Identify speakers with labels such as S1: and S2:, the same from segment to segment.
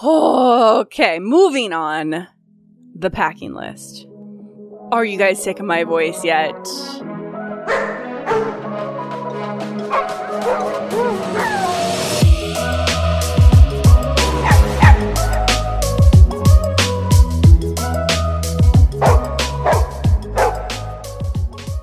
S1: Okay, moving on. The packing list. Are you guys sick of my voice yet?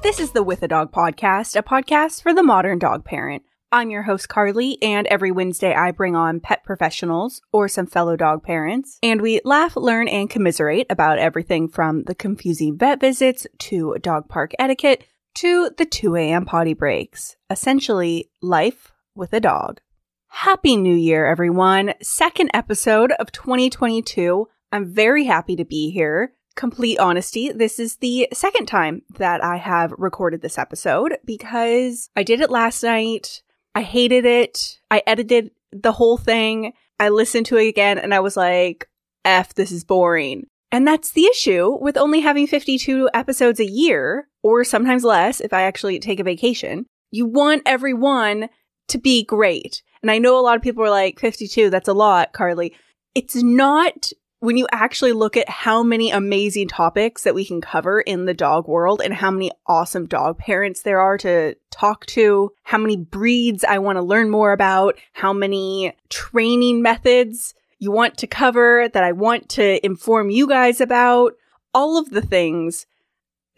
S1: This is the With a Dog podcast, a podcast for the modern dog parent. I'm your host, Carly, and every Wednesday I bring on pet professionals or some fellow dog parents, and we laugh, learn, and commiserate about everything from the confusing vet visits to dog park etiquette to the 2 a.m. potty breaks. Essentially, life with a dog. Happy New Year, everyone. Second episode of 2022. I'm very happy to be here. Complete honesty, this is the second time that I have recorded this episode because I did it last night. I hated it. I edited the whole thing. I listened to it again and I was like, F, this is boring. And that's the issue with only having 52 episodes a year, or sometimes less if I actually take a vacation. You want everyone to be great. And I know a lot of people are like, 52, that's a lot, Carly. It's not when you actually look at how many amazing topics that we can cover in the dog world and how many awesome dog parents there are to talk to, how many breeds I want to learn more about, how many training methods you want to cover that I want to inform you guys about, all of the things.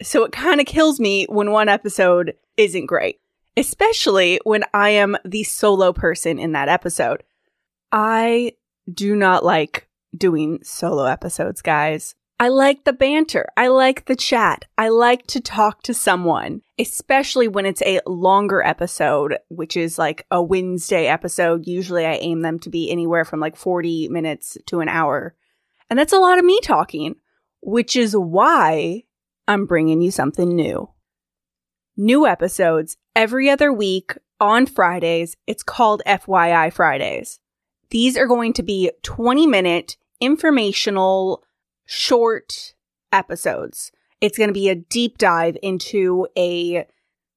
S1: So it kind of kills me when one episode isn't great, especially when I am the solo person in that episode. I do not like doing solo episodes, guys. I like the banter. I like the chat. I like to talk to someone, especially when it's a longer episode, which is like a Wednesday episode. Usually I aim them to be anywhere from like 40 minutes to an hour. And that's a lot of me talking, which is why I'm bringing you something new. New episodes every other week on Fridays. It's called FYI Fridays. These are going to be 20 minute informational short episodes. It's going to be a deep dive into a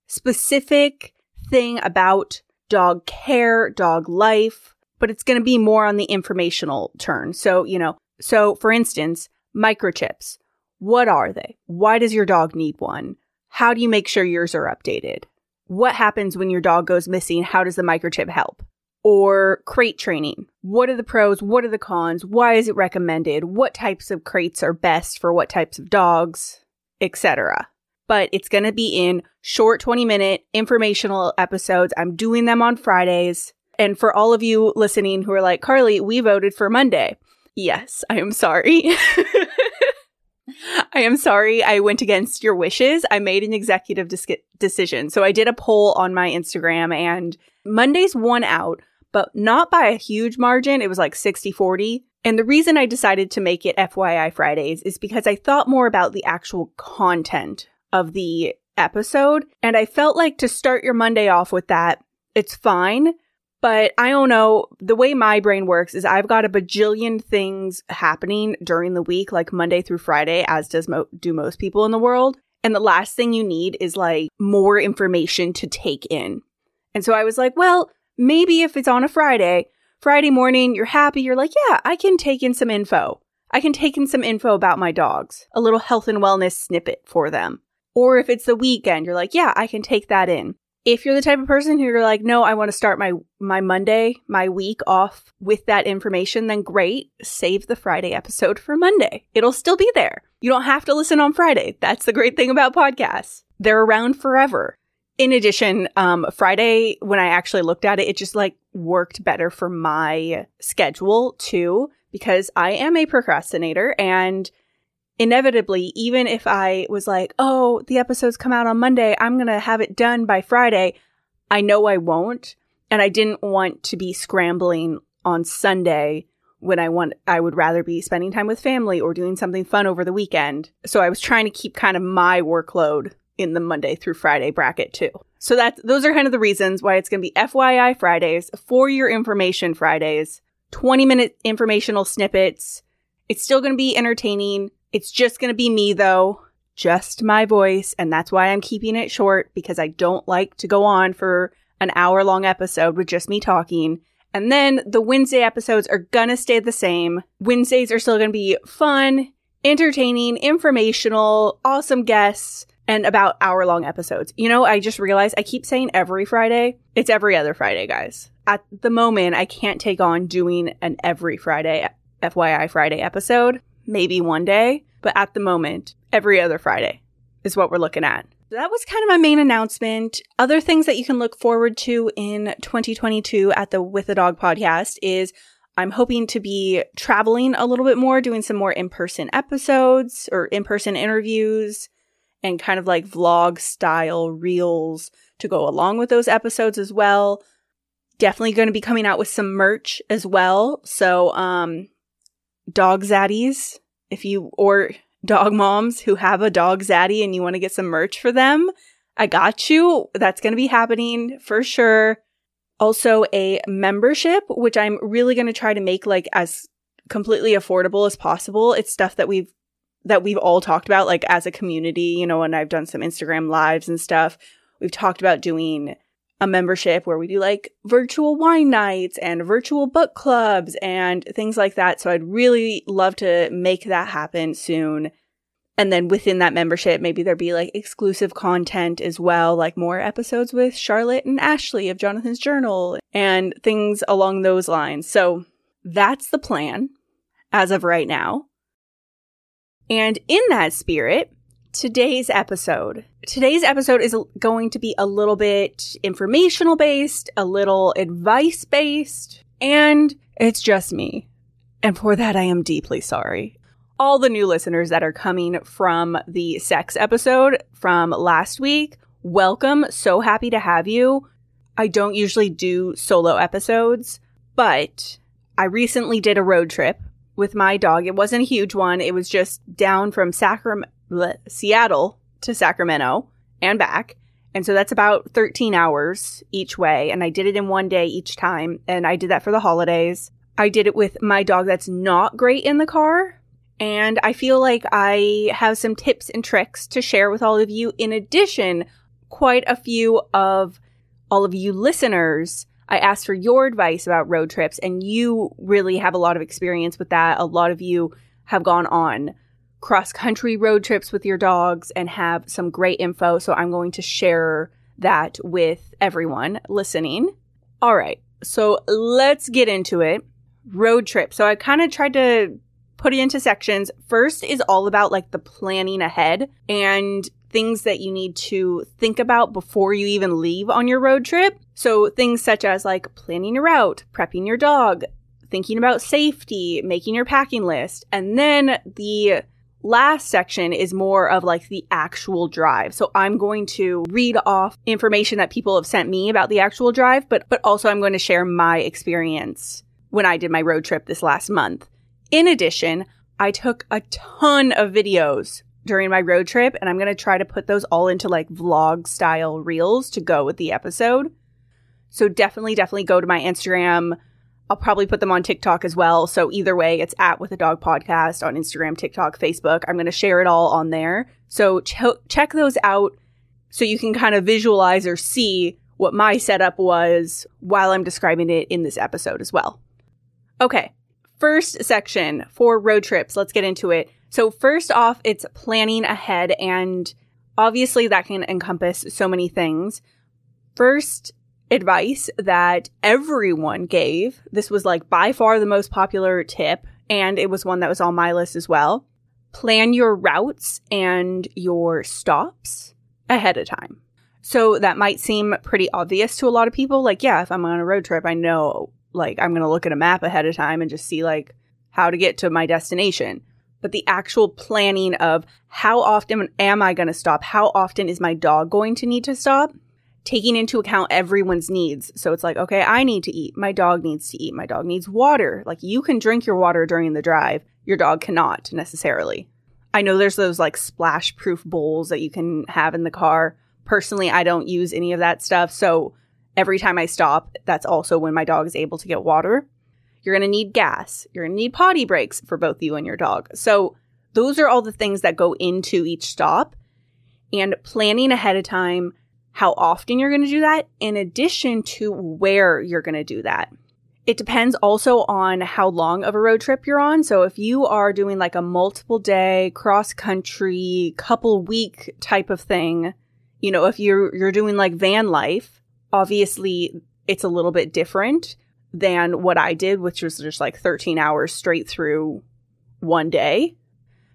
S1: specific thing about dog care, dog life, but it's going to be more on the informational turn. So, you know, so for instance, microchips. What are they? Why does your dog need one? How do you make sure yours are updated? What happens when your dog goes missing? How does the microchip help? Or crate training. What are the pros? What are the cons? Why is it recommended? What types of crates are best for what types of dogs, etc. But it's going to be in short 20 minute informational episodes. I'm doing them on Fridays. And for all of you listening who are like, Carly, we voted for Monday. Yes, I am sorry. I am sorry I went against your wishes. I made an executive dis- decision. So I did a poll on my Instagram and Monday's won out but not by a huge margin. It was like 60 40. And the reason I decided to make it FYI Fridays is because I thought more about the actual content of the episode. And I felt like to start your Monday off with that, it's fine. But I don't know. The way my brain works is I've got a bajillion things happening during the week, like Monday through Friday, as does mo- do most people in the world. And the last thing you need is like more information to take in. And so I was like, well, maybe if it's on a Friday, Friday morning, you're happy, you're like, yeah, I can take in some info. I can take in some info about my dogs, a little health and wellness snippet for them. Or if it's the weekend, you're like, yeah, I can take that in. If you're the type of person who you're like, no, I want to start my, my Monday, my week off with that information, then great. Save the Friday episode for Monday. It'll still be there. You don't have to listen on Friday. That's the great thing about podcasts. They're around forever in addition, um, Friday, when I actually looked at it, it just like worked better for my schedule too, because I am a procrastinator and inevitably, even if I was like, oh, the episodes come out on Monday, I'm going to have it done by Friday. I know I won't. And I didn't want to be scrambling on Sunday when I want, I would rather be spending time with family or doing something fun over the weekend. So I was trying to keep kind of my workload in the Monday through Friday bracket too. So that's those are kind of the reasons why it's going to be FYI Fridays, for your information Fridays, 20 minute informational snippets. It's still going to be entertaining. It's just going to be me though, just my voice, and that's why I'm keeping it short because I don't like to go on for an hour long episode with just me talking. And then the Wednesday episodes are gonna stay the same. Wednesdays are still gonna be fun, entertaining, informational, awesome guests, and about hour long episodes. You know, I just realized I keep saying every Friday. It's every other Friday, guys. At the moment, I can't take on doing an every Friday, FYI Friday episode. Maybe one day, but at the moment, every other Friday is what we're looking at. That was kind of my main announcement. Other things that you can look forward to in 2022 at the With a Dog podcast is I'm hoping to be traveling a little bit more, doing some more in person episodes or in person interviews and kind of like vlog style reels to go along with those episodes as well. Definitely going to be coming out with some merch as well. So, um, dog zaddies, if you, or dog moms who have a dog zaddy and you want to get some merch for them, I got you. That's going to be happening for sure. Also, a membership, which I'm really going to try to make like as completely affordable as possible. It's stuff that we've that we've all talked about like as a community, you know, and I've done some Instagram lives and stuff. We've talked about doing a membership where we do like virtual wine nights and virtual book clubs and things like that. So I'd really love to make that happen soon. And then within that membership, maybe there'd be like exclusive content as well, like more episodes with Charlotte and Ashley of Jonathan's Journal and things along those lines. So that's the plan as of right now. And in that spirit, today's episode. Today's episode is going to be a little bit informational based, a little advice based, and it's just me. And for that, I am deeply sorry. All the new listeners that are coming from the sex episode from last week, welcome. So happy to have you. I don't usually do solo episodes, but I recently did a road trip with my dog. It wasn't a huge one. It was just down from Sacramento Seattle to Sacramento and back. And so that's about 13 hours each way. And I did it in one day each time. And I did that for the holidays. I did it with my dog that's not great in the car. And I feel like I have some tips and tricks to share with all of you. In addition, quite a few of all of you listeners, I asked for your advice about road trips, and you really have a lot of experience with that. A lot of you have gone on cross country road trips with your dogs and have some great info. So I'm going to share that with everyone listening. All right. So let's get into it. Road trip. So I kind of tried to put it into sections. First is all about like the planning ahead and things that you need to think about before you even leave on your road trip. So things such as like planning your route, prepping your dog, thinking about safety, making your packing list, and then the last section is more of like the actual drive. So I'm going to read off information that people have sent me about the actual drive, but but also I'm going to share my experience when I did my road trip this last month. In addition, I took a ton of videos during my road trip and I'm going to try to put those all into like vlog style reels to go with the episode. So definitely definitely go to my Instagram I'll probably put them on TikTok as well. So either way, it's at with a dog podcast on Instagram, TikTok, Facebook. I'm going to share it all on there. So ch- check those out so you can kind of visualize or see what my setup was while I'm describing it in this episode as well. Okay. First section for road trips. Let's get into it. So first off, it's planning ahead and obviously that can encompass so many things. First, advice that everyone gave. This was like by far the most popular tip, and it was one that was on my list as well. Plan your routes and your stops ahead of time. So that might seem pretty obvious to a lot of people. Like, yeah, if I'm on a road trip, I know like I'm going to look at a map ahead of time and just see like how to get to my destination. But the actual planning of how often am I going to stop? How often is my dog going to need to stop? taking into account everyone's needs. So it's like, okay, I need to eat. My dog needs to eat. My dog needs water. Like you can drink your water during the drive. Your dog cannot necessarily. I know there's those like splash proof bowls that you can have in the car. Personally, I don't use any of that stuff. So every time I stop, that's also when my dog is able to get water. You're going to need gas. You're going to need potty breaks for both you and your dog. So those are all the things that go into each stop. And planning ahead of time how often you're going to do that, in addition to where you're going to do that. It depends also on how long of a road trip you're on. So if you are doing like a multiple day cross country couple week type of thing, you know, if you're you're doing like van life, obviously it's a little bit different than what I did, which was just like 13 hours straight through one day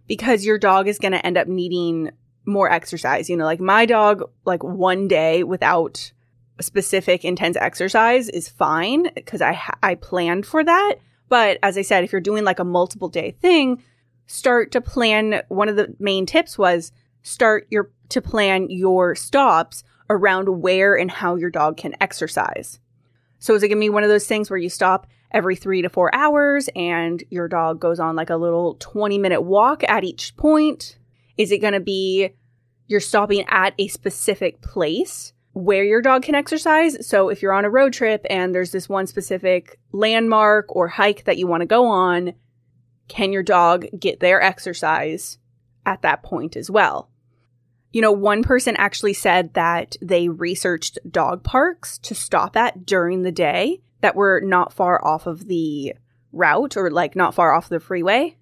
S1: because your dog is going to end up needing more exercise. You know, like my dog, like one day without specific intense exercise is fine because I I planned for that. But as I said, if you're doing like a multiple day thing, start to plan. One of the main tips was start your to plan your stops around where and how your dog can exercise. So is it going to be one of those things where you stop every three to four hours and your dog goes on like a little 20 minute walk at each point? Is it going to be you're stopping at a specific place where your dog can exercise? So if you're on a road trip and there's this one specific landmark or hike that you want to go on, can your dog get their exercise at that point as well? You know, one person actually said that they researched dog parks to stop at during the day that were not far off of the route or like not far off the freeway.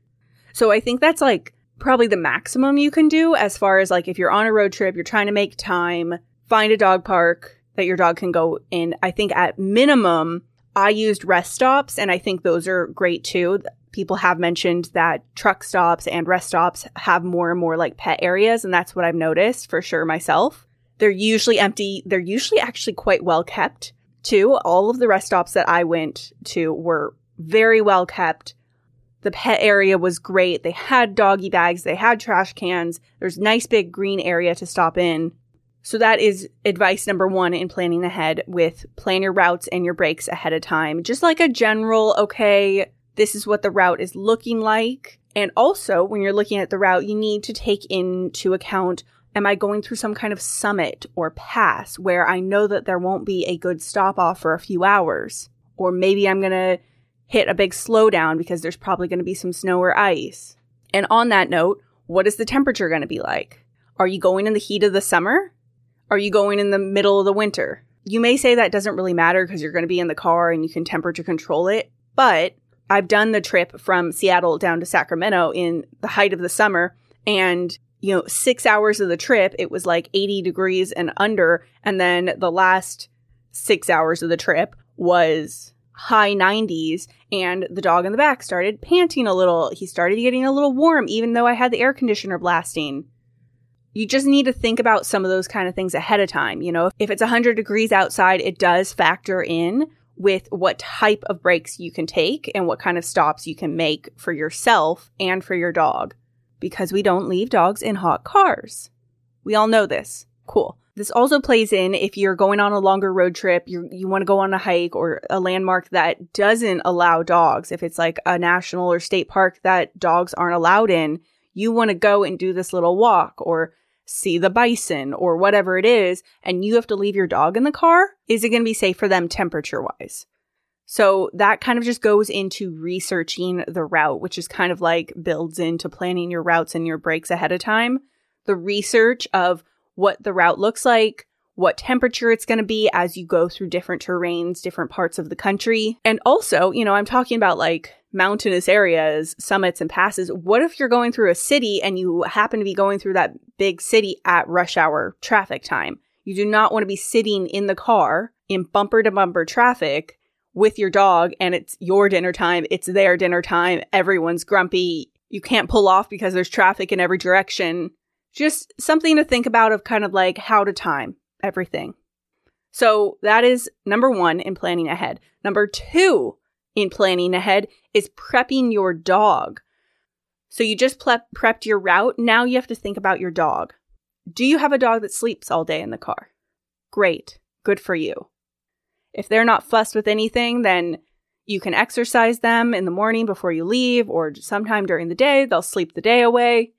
S1: So I think that's like probably the maximum you can do as far as like if you're on a road trip, you're trying to make time, find a dog park that your dog can go in. I think at minimum, I used rest stops and I think those are great too. People have mentioned that truck stops and rest stops have more and more like pet areas. And that's what I've noticed for sure myself. They're usually empty. They're usually actually quite well kept too. All of the rest stops that I went to were very well kept. The pet area was great. They had doggy bags, they had trash cans. There's nice big green area to stop in. So that is advice number 1 in planning ahead with plan your routes and your breaks ahead of time. Just like a general okay, this is what the route is looking like. And also, when you're looking at the route, you need to take into account am I going through some kind of summit or pass where I know that there won't be a good stop off for a few hours? Or maybe I'm going to hit a big slowdown because there's probably going to be some snow or ice. And on that note, what is the temperature going to be like? Are you going in the heat of the summer? Are you going in the middle of the winter? You may say that doesn't really matter because you're going to be in the car and you can temperature control it, but I've done the trip from Seattle down to Sacramento in the height of the summer and you know, six hours of the trip, it was like 80 degrees and under. And then the last six hours of the trip was high 90s. And the dog in the back started panting a little. He started getting a little warm, even though I had the air conditioner blasting. You just need to think about some of those kind of things ahead of time. You know, if it's 100 degrees outside, it does factor in with what type of breaks you can take and what kind of stops you can make for yourself and for your dog because we don't leave dogs in hot cars. We all know this. Cool. This also plays in if you're going on a longer road trip, you you want to go on a hike or a landmark that doesn't allow dogs. If it's like a national or state park that dogs aren't allowed in, you want to go and do this little walk or see the bison or whatever it is, and you have to leave your dog in the car. Is it going to be safe for them temperature wise? So that kind of just goes into researching the route, which is kind of like builds into planning your routes and your breaks ahead of time. The research of what the route looks like, what temperature it's going to be as you go through different terrains, different parts of the country. And also, you know, I'm talking about like mountainous areas, summits and passes. What if you're going through a city and you happen to be going through that big city at rush hour traffic time? You do not want to be sitting in the car in bumper to bumper traffic with your dog and it's your dinner time, it's their dinner time, everyone's grumpy, you can't pull off because there's traffic in every direction. Just something to think about of kind of like how to time everything. So that is number one in planning ahead. Number two in planning ahead is prepping your dog. So you just prepped your route. Now you have to think about your dog. Do you have a dog that sleeps all day in the car? Great. Good for you. If they're not fussed with anything, then you can exercise them in the morning before you leave or sometime during the day. They'll sleep the day away.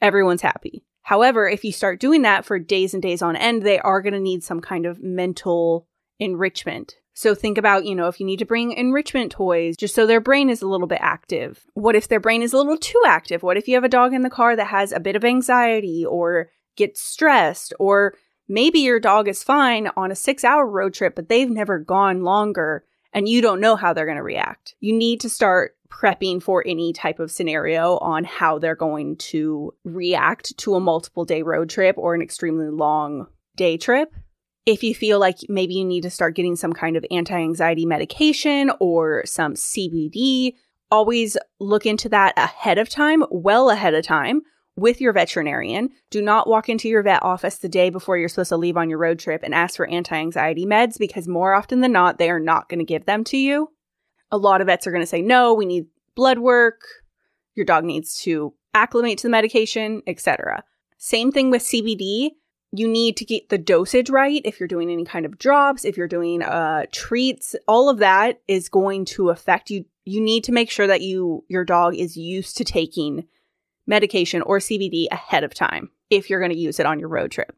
S1: Everyone's happy. However, if you start doing that for days and days on end, they are going to need some kind of mental enrichment. So think about, you know, if you need to bring enrichment toys just so their brain is a little bit active. What if their brain is a little too active? What if you have a dog in the car that has a bit of anxiety or gets stressed or Maybe your dog is fine on a six hour road trip, but they've never gone longer and you don't know how they're going to react. You need to start prepping for any type of scenario on how they're going to react to a multiple day road trip or an extremely long day trip. If you feel like maybe you need to start getting some kind of anti anxiety medication or some CBD, always look into that ahead of time, well ahead of time with your veterinarian. Do not walk into your vet office the day before you're supposed to leave on your road trip and ask for anti anxiety meds because more often than not, they are not going to give them to you. A lot of vets are going to say, no, we need blood work. Your dog needs to acclimate to the medication, etc. Same thing with CBD. You need to get the dosage right if you're doing any kind of drops, if you're doing uh, treats, all of that is going to affect you. You need to make sure that you your dog is used to taking medication or CBD ahead of time if you're going to use it on your road trip.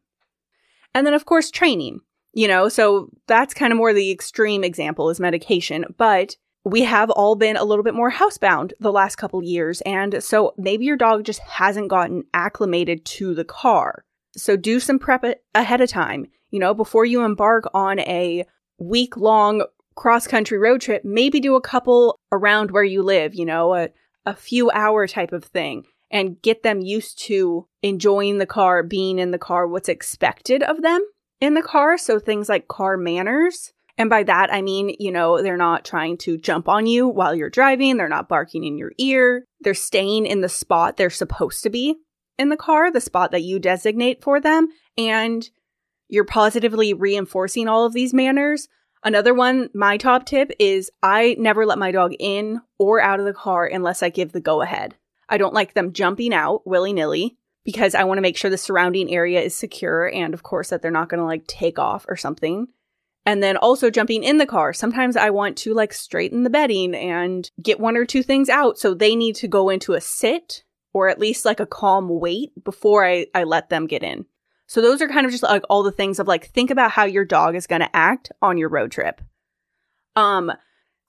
S1: And then, of course, training, you know, so that's kind of more the extreme example is medication, but we have all been a little bit more housebound the last couple years. And so maybe your dog just hasn't gotten acclimated to the car. So do some prep ahead of time, you know, before you embark on a week long cross country road trip, maybe do a couple around where you live, you know, a, a few hour type of thing and get them used to enjoying the car, being in the car, what's expected of them in the car. So things like car manners. And by that, I mean, you know, they're not trying to jump on you while you're driving. They're not barking in your ear. They're staying in the spot they're supposed to be in the car, the spot that you designate for them. And you're positively reinforcing all of these manners. Another one, my top tip is I never let my dog in or out of the car unless I give the go ahead. I don't like them jumping out willy nilly because I want to make sure the surrounding area is secure and, of course, that they're not going to like take off or something. And then also jumping in the car. Sometimes I want to like straighten the bedding and get one or two things out. So they need to go into a sit or at least like a calm wait before I, I let them get in. So those are kind of just like all the things of like, think about how your dog is going to act on your road trip. Um,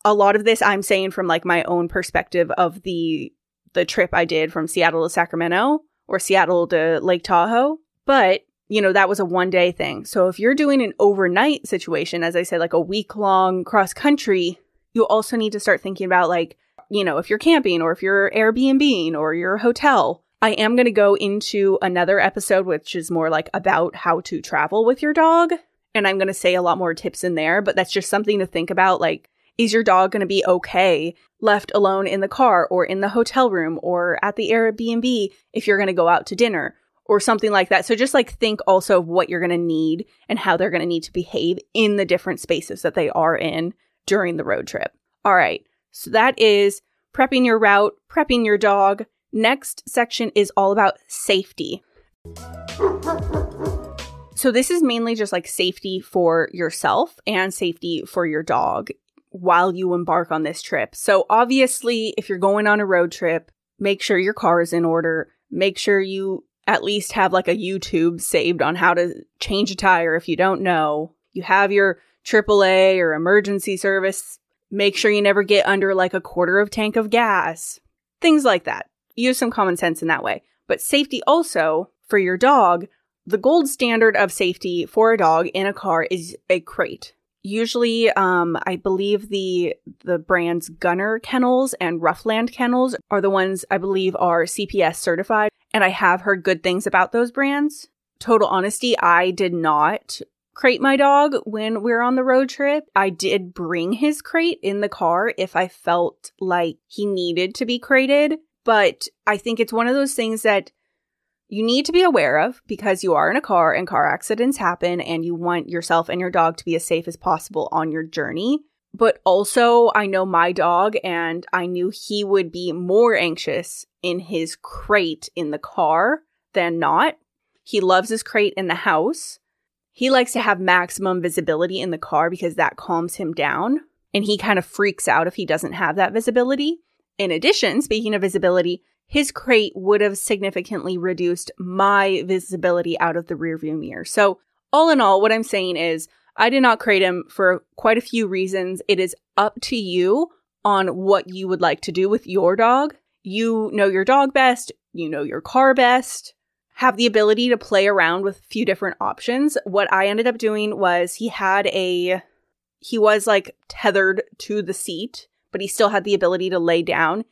S1: a lot of this I'm saying from like my own perspective of the the trip I did from Seattle to Sacramento or Seattle to Lake Tahoe. But, you know, that was a one day thing. So if you're doing an overnight situation, as I said, like a week long cross country, you also need to start thinking about like, you know, if you're camping or if you're Airbnb or you're a hotel. I am going to go into another episode, which is more like about how to travel with your dog. And I'm going to say a lot more tips in there, but that's just something to think about. Like, is your dog going to be okay left alone in the car or in the hotel room or at the Airbnb if you're going to go out to dinner or something like that? So just like think also of what you're going to need and how they're going to need to behave in the different spaces that they are in during the road trip. All right. So that is prepping your route, prepping your dog. Next section is all about safety. So, this is mainly just like safety for yourself and safety for your dog while you embark on this trip. So obviously, if you're going on a road trip, make sure your car is in order. Make sure you at least have like a YouTube saved on how to change a tire if you don't know. You have your AAA or emergency service. Make sure you never get under like a quarter of tank of gas. Things like that. Use some common sense in that way. But safety also for your dog, the gold standard of safety for a dog in a car is a crate usually um i believe the the brands gunner kennels and Ruff Land kennels are the ones i believe are cps certified and i have heard good things about those brands total honesty i did not crate my dog when we are on the road trip i did bring his crate in the car if i felt like he needed to be crated but i think it's one of those things that you need to be aware of because you are in a car and car accidents happen and you want yourself and your dog to be as safe as possible on your journey. But also, I know my dog and I knew he would be more anxious in his crate in the car than not. He loves his crate in the house. He likes to have maximum visibility in the car because that calms him down. And he kind of freaks out if he doesn't have that visibility. In addition, speaking of visibility, his crate would have significantly reduced my visibility out of the rearview mirror. So, all in all, what I'm saying is I did not crate him for quite a few reasons. It is up to you on what you would like to do with your dog. You know your dog best, you know your car best, have the ability to play around with a few different options. What I ended up doing was he had a he was like tethered to the seat, but he still had the ability to lay down.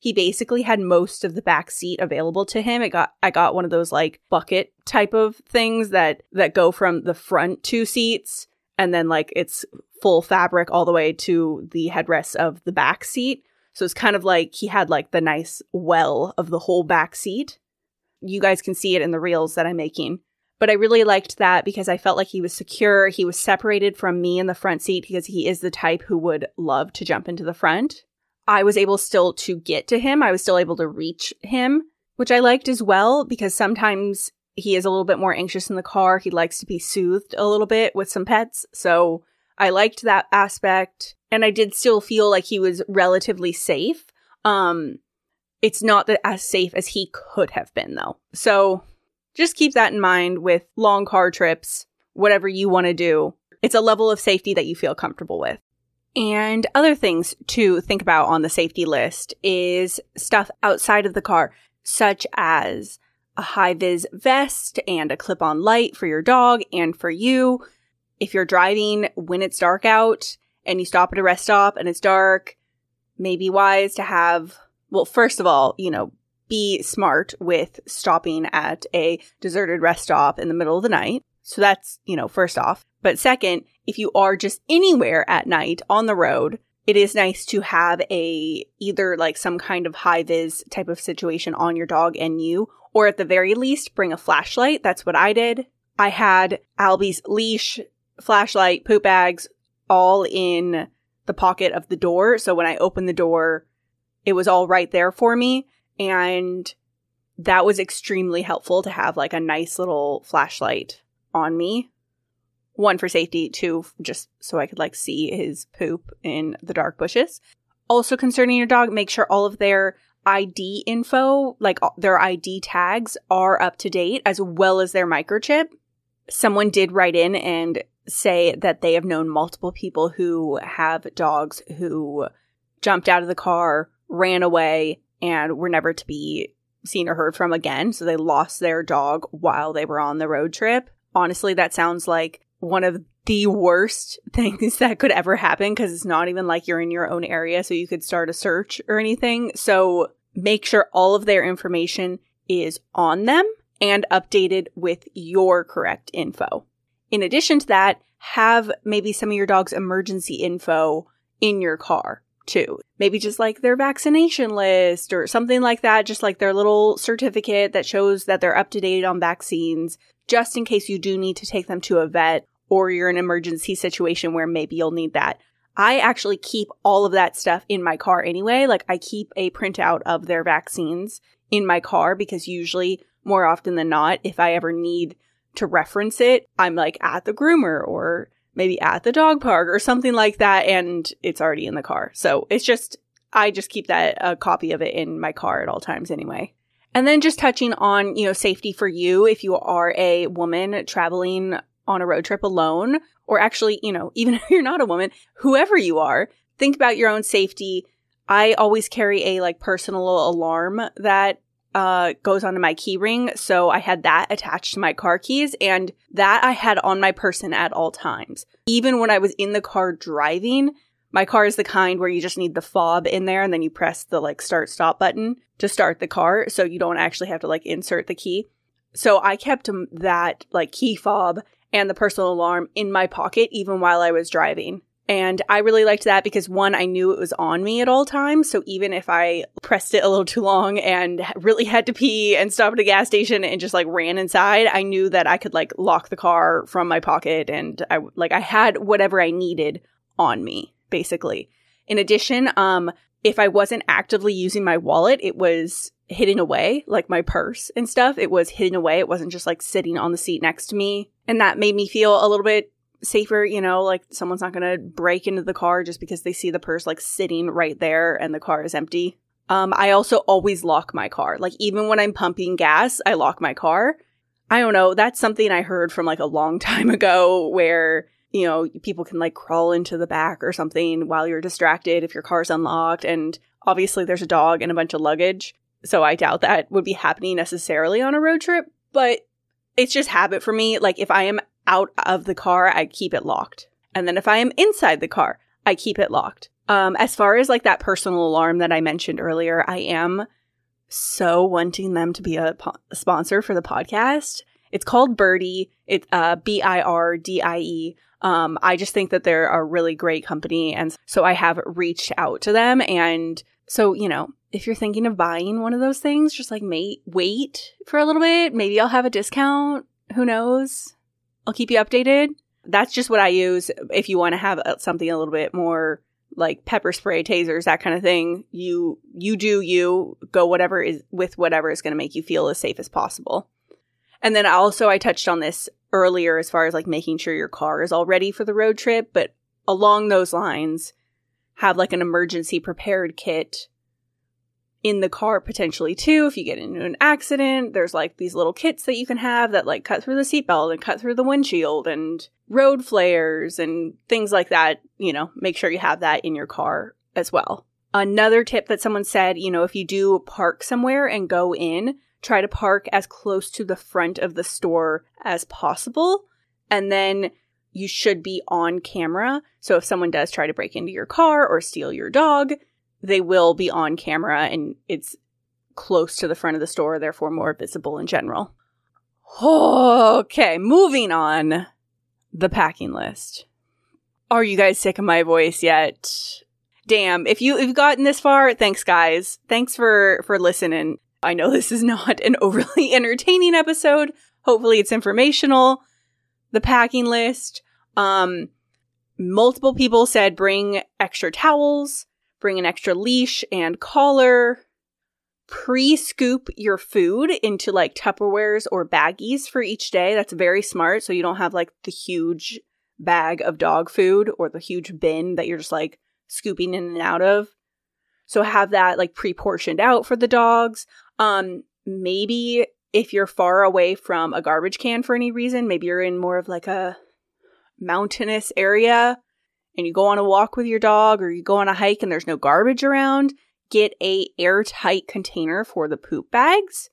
S1: He basically had most of the back seat available to him. It got I got one of those like bucket type of things that that go from the front two seats and then like it's full fabric all the way to the headrest of the back seat. So it's kind of like he had like the nice well of the whole back seat. You guys can see it in the reels that I'm making. But I really liked that because I felt like he was secure. He was separated from me in the front seat because he is the type who would love to jump into the front. I was able still to get to him. I was still able to reach him, which I liked as well because sometimes he is a little bit more anxious in the car. He likes to be soothed a little bit with some pets. So I liked that aspect. And I did still feel like he was relatively safe. Um, it's not that as safe as he could have been though. So just keep that in mind with long car trips, whatever you want to do. It's a level of safety that you feel comfortable with. And other things to think about on the safety list is stuff outside of the car, such as a high vis vest and a clip on light for your dog and for you. If you're driving when it's dark out and you stop at a rest stop and it's dark, maybe wise to have, well, first of all, you know, be smart with stopping at a deserted rest stop in the middle of the night. So that's, you know, first off. But second, if you are just anywhere at night on the road, it is nice to have a either like some kind of high vis type of situation on your dog and you, or at the very least bring a flashlight. That's what I did. I had Albie's leash, flashlight, poop bags all in the pocket of the door. So when I opened the door, it was all right there for me. And that was extremely helpful to have like a nice little flashlight on me. One for safety, two just so I could like see his poop in the dark bushes. Also concerning your dog, make sure all of their ID info, like their ID tags are up to date as well as their microchip. Someone did write in and say that they have known multiple people who have dogs who jumped out of the car, ran away, and were never to be seen or heard from again. So they lost their dog while they were on the road trip. Honestly, that sounds like one of the worst things that could ever happen because it's not even like you're in your own area so you could start a search or anything. So make sure all of their information is on them and updated with your correct info. In addition to that, have maybe some of your dog's emergency info in your car too. Maybe just like their vaccination list or something like that, just like their little certificate that shows that they're up to date on vaccines, just in case you do need to take them to a vet or you're in an emergency situation where maybe you'll need that. I actually keep all of that stuff in my car anyway. Like I keep a printout of their vaccines in my car because usually more often than not, if I ever need to reference it, I'm like at the groomer or maybe at the dog park or something like that and it's already in the car. So it's just I just keep that a copy of it in my car at all times anyway. And then just touching on, you know, safety for you if you are a woman traveling on a road trip alone or actually, you know, even if you're not a woman, whoever you are, think about your own safety. I always carry a like personal alarm that uh, goes onto my keyring. So I had that attached to my car keys and that I had on my person at all times. Even when I was in the car driving, my car is the kind where you just need the fob in there and then you press the like start stop button to start the car. So you don't actually have to like insert the key. So I kept that like key fob and the personal alarm in my pocket even while I was driving. And I really liked that because one, I knew it was on me at all times. So even if I pressed it a little too long and really had to pee and stop at a gas station and just like ran inside, I knew that I could like lock the car from my pocket and I like I had whatever I needed on me, basically. In addition, um, if I wasn't actively using my wallet, it was hidden away, like my purse and stuff. It was hidden away. It wasn't just like sitting on the seat next to me. And that made me feel a little bit safer, you know, like someone's not going to break into the car just because they see the purse like sitting right there and the car is empty. Um, I also always lock my car. Like even when I'm pumping gas, I lock my car. I don't know. That's something I heard from like a long time ago where, you know, people can like crawl into the back or something while you're distracted if your car's unlocked. And obviously there's a dog and a bunch of luggage. So I doubt that would be happening necessarily on a road trip, but it's just habit for me. Like if I am out of the car, I keep it locked. And then if I am inside the car, I keep it locked. Um, as far as like that personal alarm that I mentioned earlier, I am so wanting them to be a, po- a sponsor for the podcast. It's called Birdie. It's uh, B I R D I E. Um, I just think that they're a really great company. And so I have reached out to them. And so, you know, if you're thinking of buying one of those things, just like mate, wait for a little bit. Maybe I'll have a discount. Who knows? I'll keep you updated. That's just what I use. If you want to have uh, something a little bit more like pepper spray, tasers, that kind of thing, you you do you go whatever is with whatever is going to make you feel as safe as possible. And then also I touched on this earlier as far as like making sure your car is all ready for the road trip, but along those lines, have like an emergency prepared kit in the car potentially too. If you get into an accident, there's like these little kits that you can have that like cut through the seatbelt and cut through the windshield and road flares and things like that. You know, make sure you have that in your car as well. Another tip that someone said, you know, if you do park somewhere and go in, try to park as close to the front of the store as possible. And then you should be on camera. So if someone does try to break into your car or steal your dog, they will be on camera and it's close to the front of the store, therefore more visible in general. Okay, moving on. The packing list. Are you guys sick of my voice yet? Damn, if you have gotten this far, thanks guys. Thanks for for listening. I know this is not an overly entertaining episode. Hopefully it's informational. The packing list. Um multiple people said bring extra towels, bring an extra leash and collar, pre scoop your food into like Tupperwares or baggies for each day. That's very smart. So you don't have like the huge bag of dog food or the huge bin that you're just like scooping in and out of. So have that like pre portioned out for the dogs. Um, maybe if you're far away from a garbage can for any reason, maybe you're in more of like a mountainous area and you go on a walk with your dog or you go on a hike and there's no garbage around, get a airtight container for the poop bags.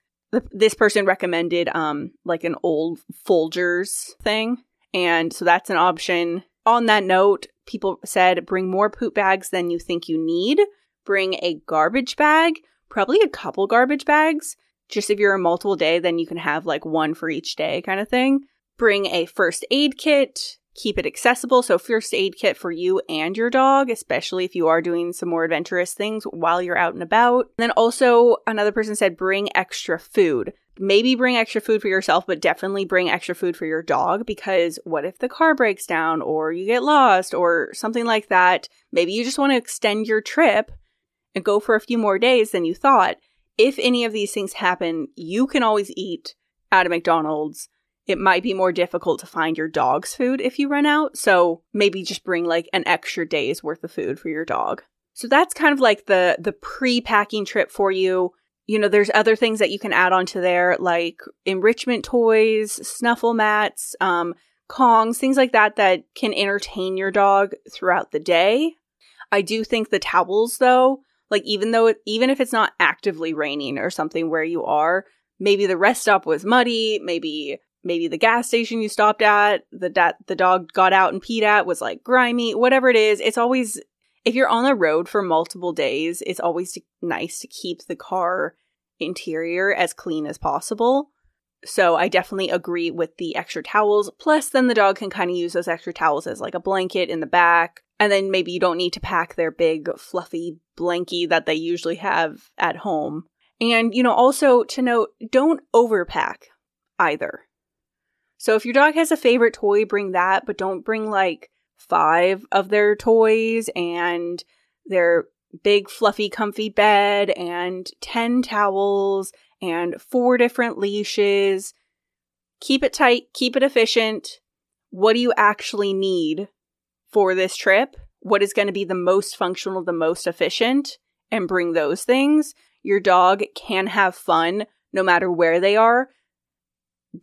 S1: This person recommended um like an old Folgers thing, and so that's an option. On that note, people said bring more poop bags than you think you need. Bring a garbage bag, probably a couple garbage bags. Just if you're a multiple day, then you can have like one for each day kind of thing. Bring a first aid kit, keep it accessible. So, first aid kit for you and your dog, especially if you are doing some more adventurous things while you're out and about. And then also, another person said bring extra food. Maybe bring extra food for yourself, but definitely bring extra food for your dog because what if the car breaks down or you get lost or something like that? Maybe you just want to extend your trip go for a few more days than you thought. If any of these things happen, you can always eat at a McDonald's it might be more difficult to find your dog's food if you run out. So maybe just bring like an extra day's worth of food for your dog. So that's kind of like the the pre-packing trip for you. You know, there's other things that you can add onto there like enrichment toys, snuffle mats, um, Kongs, things like that that can entertain your dog throughout the day. I do think the towels though, like even though it, even if it's not actively raining or something where you are, maybe the rest stop was muddy, maybe maybe the gas station you stopped at, the that the dog got out and peed at was like grimy, whatever it is. It's always if you're on the road for multiple days, it's always nice to keep the car interior as clean as possible. So I definitely agree with the extra towels. Plus, then the dog can kind of use those extra towels as like a blanket in the back. And then maybe you don't need to pack their big fluffy blankie that they usually have at home. And, you know, also to note, don't overpack either. So if your dog has a favorite toy, bring that, but don't bring like five of their toys and their big fluffy comfy bed and 10 towels and four different leashes. Keep it tight, keep it efficient. What do you actually need for this trip? What is going to be the most functional, the most efficient? And bring those things. Your dog can have fun no matter where they are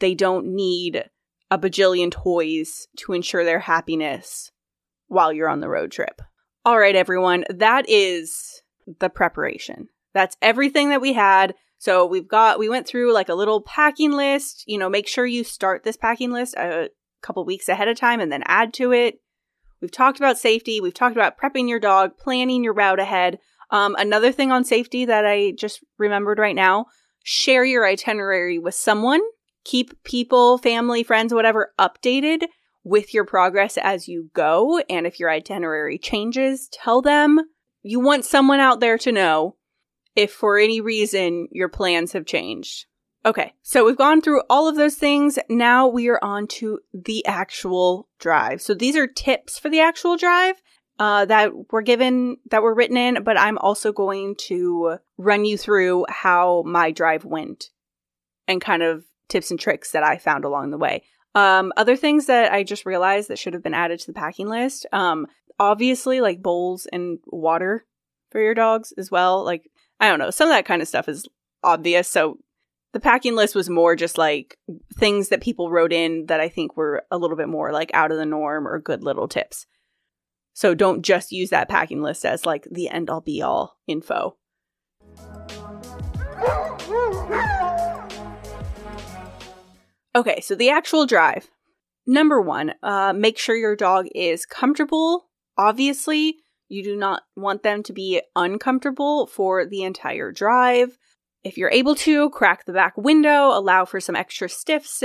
S1: they don't need a bajillion toys to ensure their happiness while you're on the road trip. All right, everyone, that is the preparation. That's everything that we had. So we've got, we went through like a little packing list. You know, make sure you start this packing list a couple weeks ahead of time and then add to it. We've talked about safety. We've talked about prepping your dog, planning your route ahead. Um, another thing on safety that I just remembered right now share your itinerary with someone. Keep people, family, friends, whatever, updated with your progress as you go. And if your itinerary changes, tell them. You want someone out there to know if for any reason your plans have changed. Okay, so we've gone through all of those things. Now we are on to the actual drive. So these are tips for the actual drive uh, that were given, that were written in, but I'm also going to run you through how my drive went and kind of tips and tricks that I found along the way. Um, other things that I just realized that should have been added to the packing list. Um, obviously, like bowls and water for your dogs as well. Like, I don't know, some of that kind of stuff is obvious. So the packing list was more just like things that people wrote in that I think were a little bit more like out of the norm or good little tips. So don't just use that packing list as like the end all be all info. Okay, so the actual drive. Number one, uh, make sure your dog is comfortable. Obviously, you do not want them to be uncomfortable for the entire drive. If you're able to, crack the back window, allow for some extra stiffs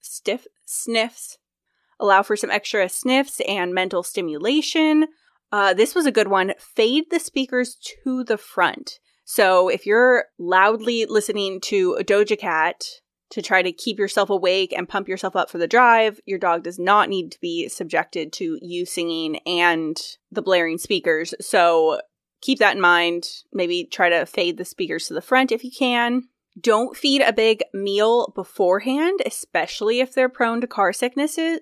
S1: stiff sniffs, allow for some extra sniffs and mental stimulation. Uh, this was a good one. Fade the speakers to the front. So if you're loudly listening to a Doja Cat to try to keep yourself awake and pump yourself up for the drive, your dog does not need to be subjected to you singing and the blaring speakers. So keep that in mind. Maybe try to fade the speakers to the front if you can. Don't feed a big meal beforehand, especially if they're prone to car sicknesses.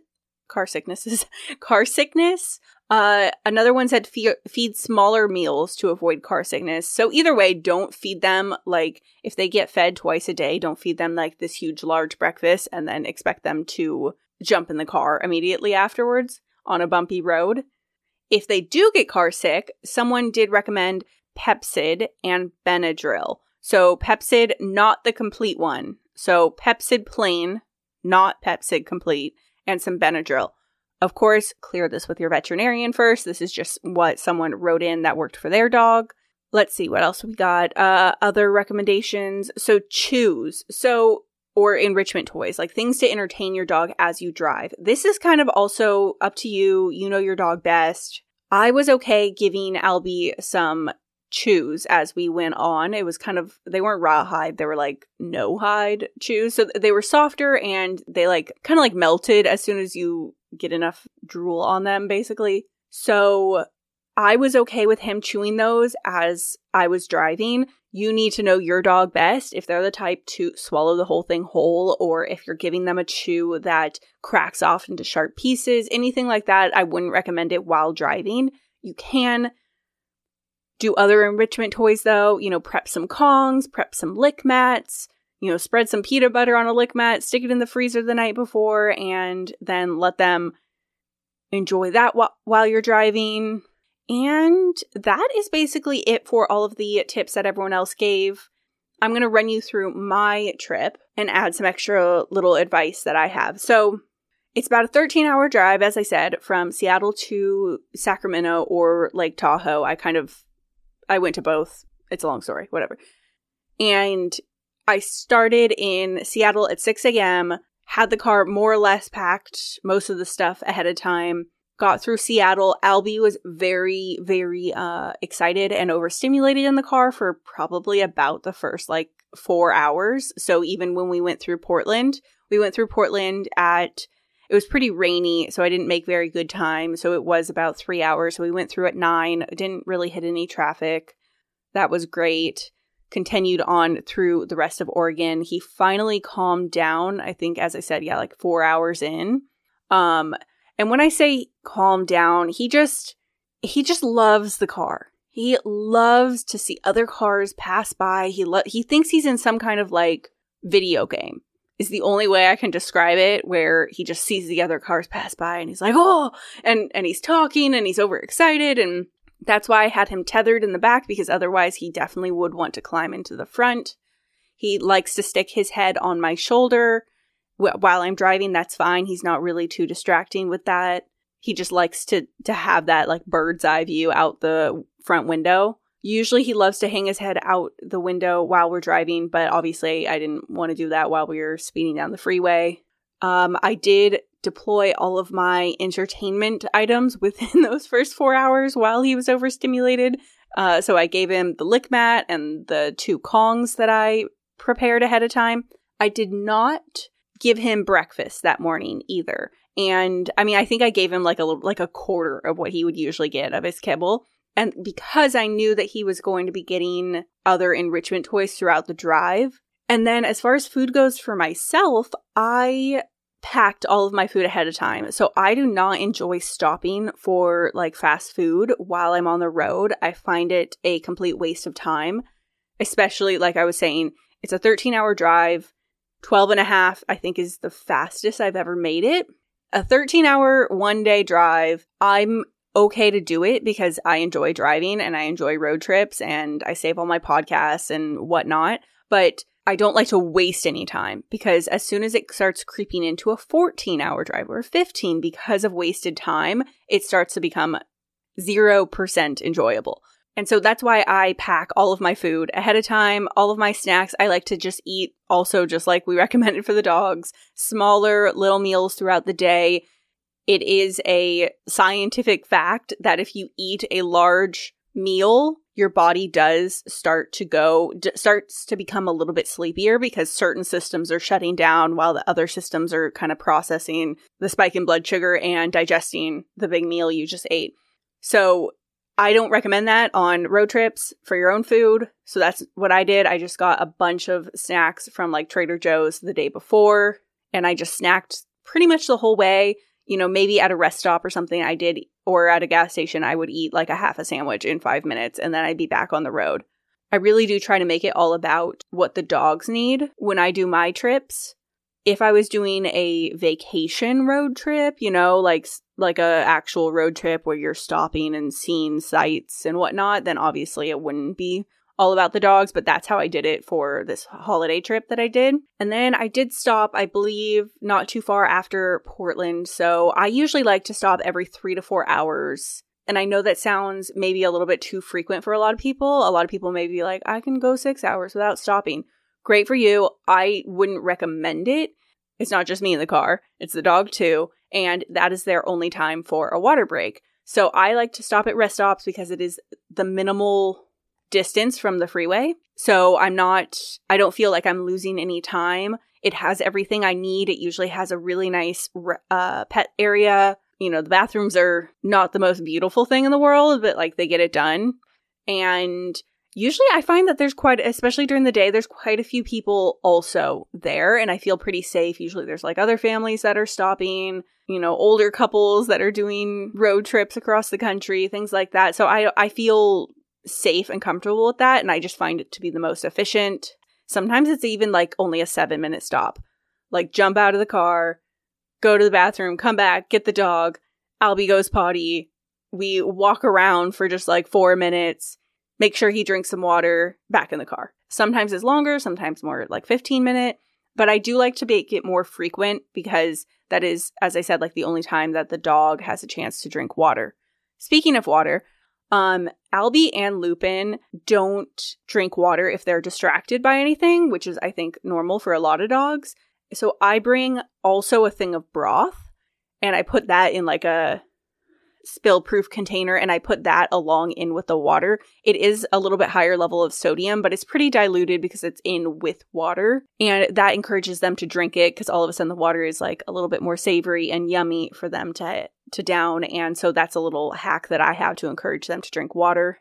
S1: Car sicknesses, car sickness. Uh, another one said fe- feed smaller meals to avoid car sickness. So either way, don't feed them like if they get fed twice a day, don't feed them like this huge large breakfast and then expect them to jump in the car immediately afterwards on a bumpy road. If they do get car sick, someone did recommend Pepcid and Benadryl. So Pepcid, not the complete one. So Pepcid plain, not Pepcid complete, and some Benadryl. Of course, clear this with your veterinarian first. This is just what someone wrote in that worked for their dog. Let's see what else we got. Uh, other recommendations. So chews. So or enrichment toys, like things to entertain your dog as you drive. This is kind of also up to you. You know your dog best. I was okay giving Albie some chews as we went on. It was kind of, they weren't rawhide, they were like no hide chews. So they were softer and they like kind of like melted as soon as you get enough drool on them, basically. So I was okay with him chewing those as I was driving you need to know your dog best if they're the type to swallow the whole thing whole or if you're giving them a chew that cracks off into sharp pieces, anything like that. I wouldn't recommend it while driving. You can do other enrichment toys though, you know, prep some Kongs, prep some lick mats, you know, spread some peanut butter on a lick mat, stick it in the freezer the night before, and then let them enjoy that wh- while you're driving. And that is basically it for all of the tips that everyone else gave. I'm going to run you through my trip and add some extra little advice that I have. So, it's about a 13 hour drive, as I said, from Seattle to Sacramento or Lake Tahoe. I kind of, I went to both. It's a long story, whatever. And I started in Seattle at 6 a.m., had the car more or less packed, most of the stuff ahead of time got through Seattle. Albie was very, very uh, excited and overstimulated in the car for probably about the first like four hours. So even when we went through Portland, we went through Portland at it was pretty rainy, so I didn't make very good time. So it was about three hours. So we went through at nine, didn't really hit any traffic. That was great. Continued on through the rest of Oregon. He finally calmed down, I think, as I said, yeah, like four hours in. Um, and when I say calm down, he just he just loves the car. He loves to see other cars pass by. He lo- he thinks he's in some kind of like video game. Is the only way I can describe it where he just sees the other cars pass by and he's like, "Oh!" and and he's talking and he's overexcited and that's why I had him tethered in the back because otherwise he definitely would want to climb into the front. He likes to stick his head on my shoulder while I'm driving, that's fine. He's not really too distracting with that. he just likes to to have that like bird's eye view out the front window. Usually he loves to hang his head out the window while we're driving, but obviously I didn't want to do that while we were speeding down the freeway. Um, I did deploy all of my entertainment items within those first four hours while he was overstimulated. Uh, so I gave him the lick mat and the two Kongs that I prepared ahead of time. I did not give him breakfast that morning either. And I mean, I think I gave him like a like a quarter of what he would usually get of his kibble. And because I knew that he was going to be getting other enrichment toys throughout the drive. And then as far as food goes for myself, I packed all of my food ahead of time. So I do not enjoy stopping for like fast food while I'm on the road. I find it a complete waste of time, especially like I was saying, it's a 13 hour drive. 12 and a half, I think, is the fastest I've ever made it. A 13 hour one day drive, I'm okay to do it because I enjoy driving and I enjoy road trips and I save all my podcasts and whatnot. But I don't like to waste any time because as soon as it starts creeping into a 14 hour drive or 15 because of wasted time, it starts to become 0% enjoyable. And so that's why I pack all of my food ahead of time, all of my snacks. I like to just eat also just like we recommended for the dogs, smaller little meals throughout the day. It is a scientific fact that if you eat a large meal your body does start to go d- starts to become a little bit sleepier because certain systems are shutting down while the other systems are kind of processing the spike in blood sugar and digesting the big meal you just ate. So I don't recommend that on road trips for your own food. So that's what I did. I just got a bunch of snacks from like Trader Joe's the day before and I just snacked pretty much the whole way. You know, maybe at a rest stop or something I did or at a gas station, I would eat like a half a sandwich in five minutes and then I'd be back on the road. I really do try to make it all about what the dogs need when I do my trips. If I was doing a vacation road trip, you know, like like a actual road trip where you're stopping and seeing sights and whatnot, then obviously it wouldn't be all about the dogs, but that's how I did it for this holiday trip that I did. And then I did stop, I believe, not too far after Portland. So I usually like to stop every three to four hours. And I know that sounds maybe a little bit too frequent for a lot of people. A lot of people may be like, I can go six hours without stopping. Great for you. I wouldn't recommend it. It's not just me in the car, it's the dog too. And that is their only time for a water break. So I like to stop at rest stops because it is the minimal distance from the freeway. So I'm not, I don't feel like I'm losing any time. It has everything I need. It usually has a really nice uh, pet area. You know, the bathrooms are not the most beautiful thing in the world, but like they get it done. And usually I find that there's quite, especially during the day, there's quite a few people also there and I feel pretty safe. Usually there's like other families that are stopping, you know, older couples that are doing road trips across the country, things like that. So I, I feel safe and comfortable with that. And I just find it to be the most efficient. Sometimes it's even like only a seven minute stop. Like jump out of the car, go to the bathroom, come back, get the dog. Albie goes potty. We walk around for just like four minutes, make sure he drinks some water, back in the car. Sometimes it's longer, sometimes more like 15 minute. But I do like to make it more frequent because that is, as I said, like the only time that the dog has a chance to drink water. Speaking of water, um, Albie and Lupin don't drink water if they're distracted by anything, which is, I think, normal for a lot of dogs. So I bring also a thing of broth and I put that in like a spill proof container and I put that along in with the water. It is a little bit higher level of sodium, but it's pretty diluted because it's in with water. And that encourages them to drink it because all of a sudden the water is like a little bit more savory and yummy for them to to down. And so that's a little hack that I have to encourage them to drink water.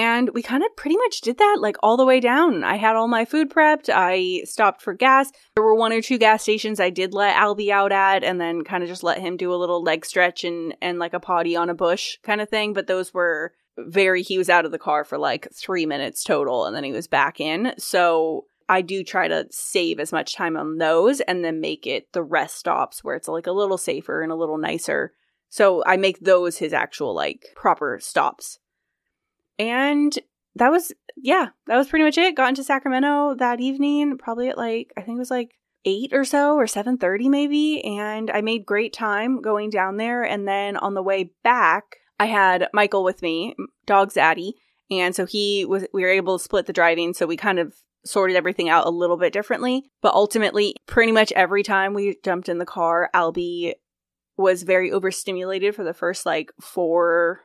S1: And we kind of pretty much did that like all the way down. I had all my food prepped. I stopped for gas. There were one or two gas stations I did let Albie out at and then kind of just let him do a little leg stretch and, and like a potty on a bush kind of thing. But those were very, he was out of the car for like three minutes total and then he was back in. So I do try to save as much time on those and then make it the rest stops where it's like a little safer and a little nicer so I make those his actual like proper stops. And that was yeah, that was pretty much it. Got into Sacramento that evening, probably at like I think it was like 8 or so or 7:30 maybe. And I made great time going down there. And then on the way back I had Michael with me, dog Zaddy, and so he was we were able to split the driving. So we kind of sorted everything out a little bit differently, but ultimately pretty much every time we jumped in the car, Albie was very overstimulated for the first like 4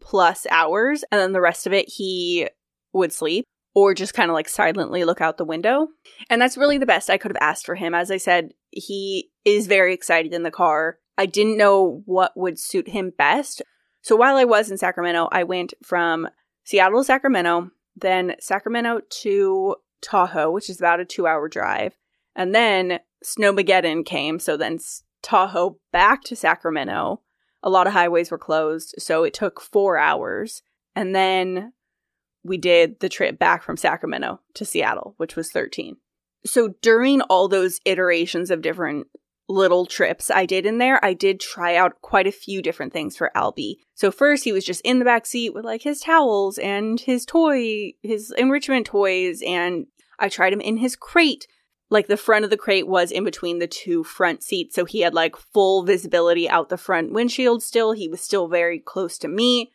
S1: plus hours and then the rest of it he would sleep or just kind of like silently look out the window. And that's really the best I could have asked for him. As I said, he is very excited in the car. I didn't know what would suit him best. So while I was in Sacramento, I went from Seattle to Sacramento, then Sacramento to Tahoe, which is about a two hour drive. And then Snowmageddon came. So then Tahoe back to Sacramento. A lot of highways were closed. So it took four hours. And then we did the trip back from Sacramento to Seattle, which was 13. So during all those iterations of different little trips I did in there, I did try out quite a few different things for Albie. So first he was just in the back seat with like his towels and his toy, his enrichment toys, and I tried him in his crate. Like the front of the crate was in between the two front seats, so he had like full visibility out the front windshield still. He was still very close to me.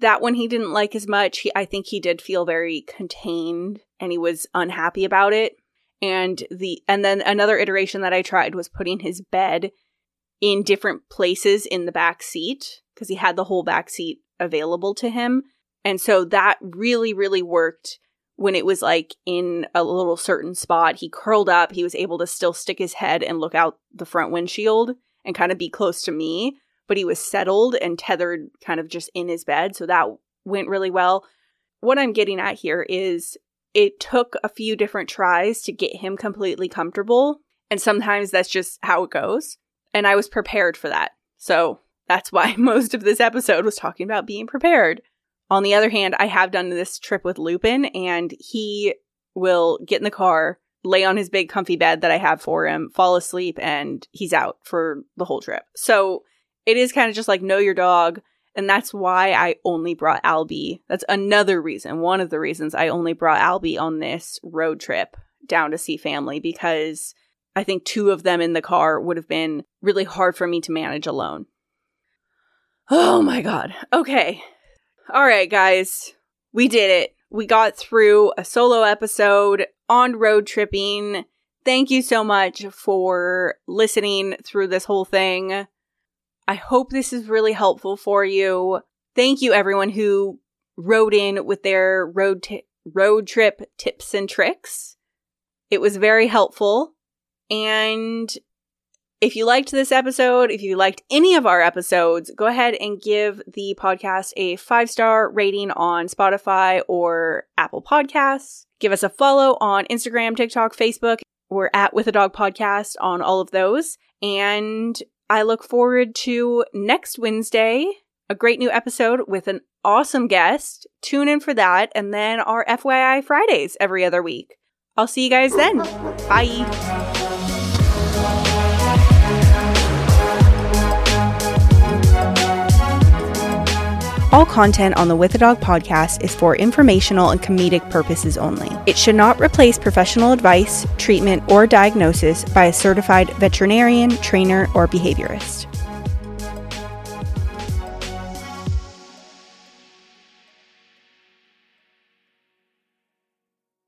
S1: That one he didn't like as much. He, I think he did feel very contained and he was unhappy about it. And the and then another iteration that I tried was putting his bed in different places in the back seat because he had the whole back seat available to him. And so that really really worked when it was like in a little certain spot. He curled up, he was able to still stick his head and look out the front windshield and kind of be close to me but he was settled and tethered kind of just in his bed. So that went really well. What I'm getting at here is it took a few different tries to get him completely comfortable. And sometimes that's just how it goes. And I was prepared for that. So that's why most of this episode was talking about being prepared. On the other hand, I have done this trip with Lupin, and he will get in the car, lay on his big comfy bed that I have for him, fall asleep, and he's out for the whole trip. So it is kind of just like know your dog. And that's why I only brought Albie. That's another reason, one of the reasons I only brought Albie on this road trip down to see family because I think two of them in the car would have been really hard for me to manage alone. Oh my God. Okay. All right, guys. We did it. We got through a solo episode on road tripping. Thank you so much for listening through this whole thing. I hope this is really helpful for you. Thank you everyone who wrote in with their road t- road trip tips and tricks. It was very helpful. And if you liked this episode, if you liked any of our episodes, go ahead and give the podcast a five star rating on Spotify or Apple Podcasts. Give us a follow on Instagram, TikTok, Facebook. We're at With a Dog Podcast on all of those. And I look forward to next Wednesday, a great new episode with an awesome guest. Tune in for that, and then our FYI Fridays every other week. I'll see you guys then. Bye. All content on the With a Dog podcast is for informational and comedic purposes only. It should not replace professional advice, treatment, or diagnosis by a certified veterinarian, trainer, or behaviorist.